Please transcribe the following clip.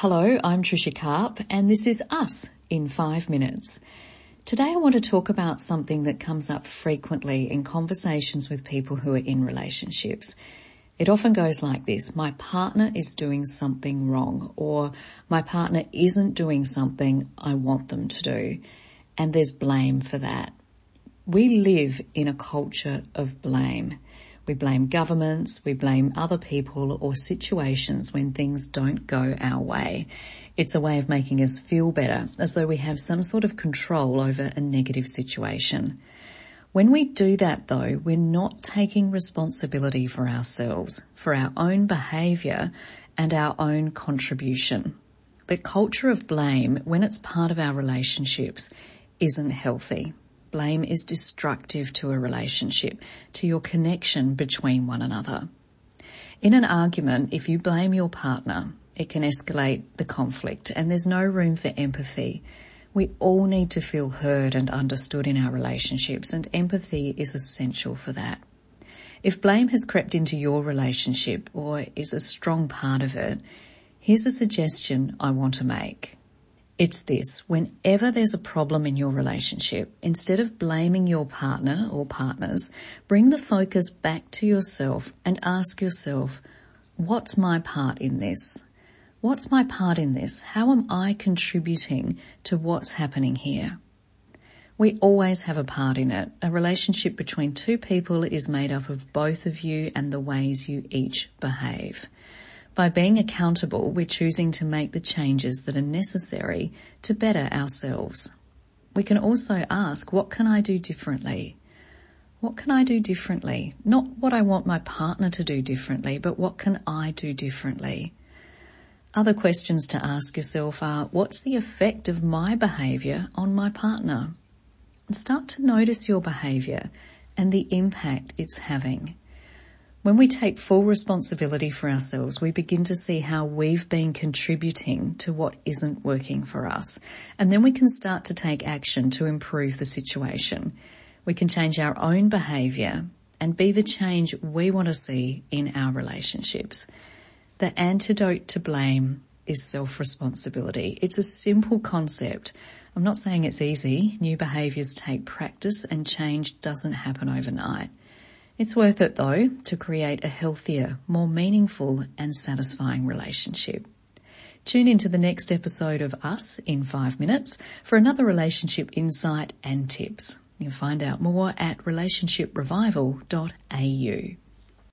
Hello, I'm Tricia Karp and this is Us in 5 Minutes. Today I want to talk about something that comes up frequently in conversations with people who are in relationships. It often goes like this, my partner is doing something wrong or my partner isn't doing something I want them to do and there's blame for that. We live in a culture of blame. We blame governments, we blame other people or situations when things don't go our way. It's a way of making us feel better, as though we have some sort of control over a negative situation. When we do that though, we're not taking responsibility for ourselves, for our own behaviour and our own contribution. The culture of blame, when it's part of our relationships, isn't healthy. Blame is destructive to a relationship, to your connection between one another. In an argument, if you blame your partner, it can escalate the conflict and there's no room for empathy. We all need to feel heard and understood in our relationships and empathy is essential for that. If blame has crept into your relationship or is a strong part of it, here's a suggestion I want to make. It's this, whenever there's a problem in your relationship, instead of blaming your partner or partners, bring the focus back to yourself and ask yourself, what's my part in this? What's my part in this? How am I contributing to what's happening here? We always have a part in it. A relationship between two people is made up of both of you and the ways you each behave. By being accountable, we're choosing to make the changes that are necessary to better ourselves. We can also ask, what can I do differently? What can I do differently? Not what I want my partner to do differently, but what can I do differently? Other questions to ask yourself are, what's the effect of my behaviour on my partner? And start to notice your behaviour and the impact it's having. When we take full responsibility for ourselves, we begin to see how we've been contributing to what isn't working for us. And then we can start to take action to improve the situation. We can change our own behaviour and be the change we want to see in our relationships. The antidote to blame is self-responsibility. It's a simple concept. I'm not saying it's easy. New behaviours take practice and change doesn't happen overnight. It's worth it though to create a healthier, more meaningful and satisfying relationship. Tune into the next episode of Us in five minutes for another relationship insight and tips. You'll find out more at relationshiprevival.au.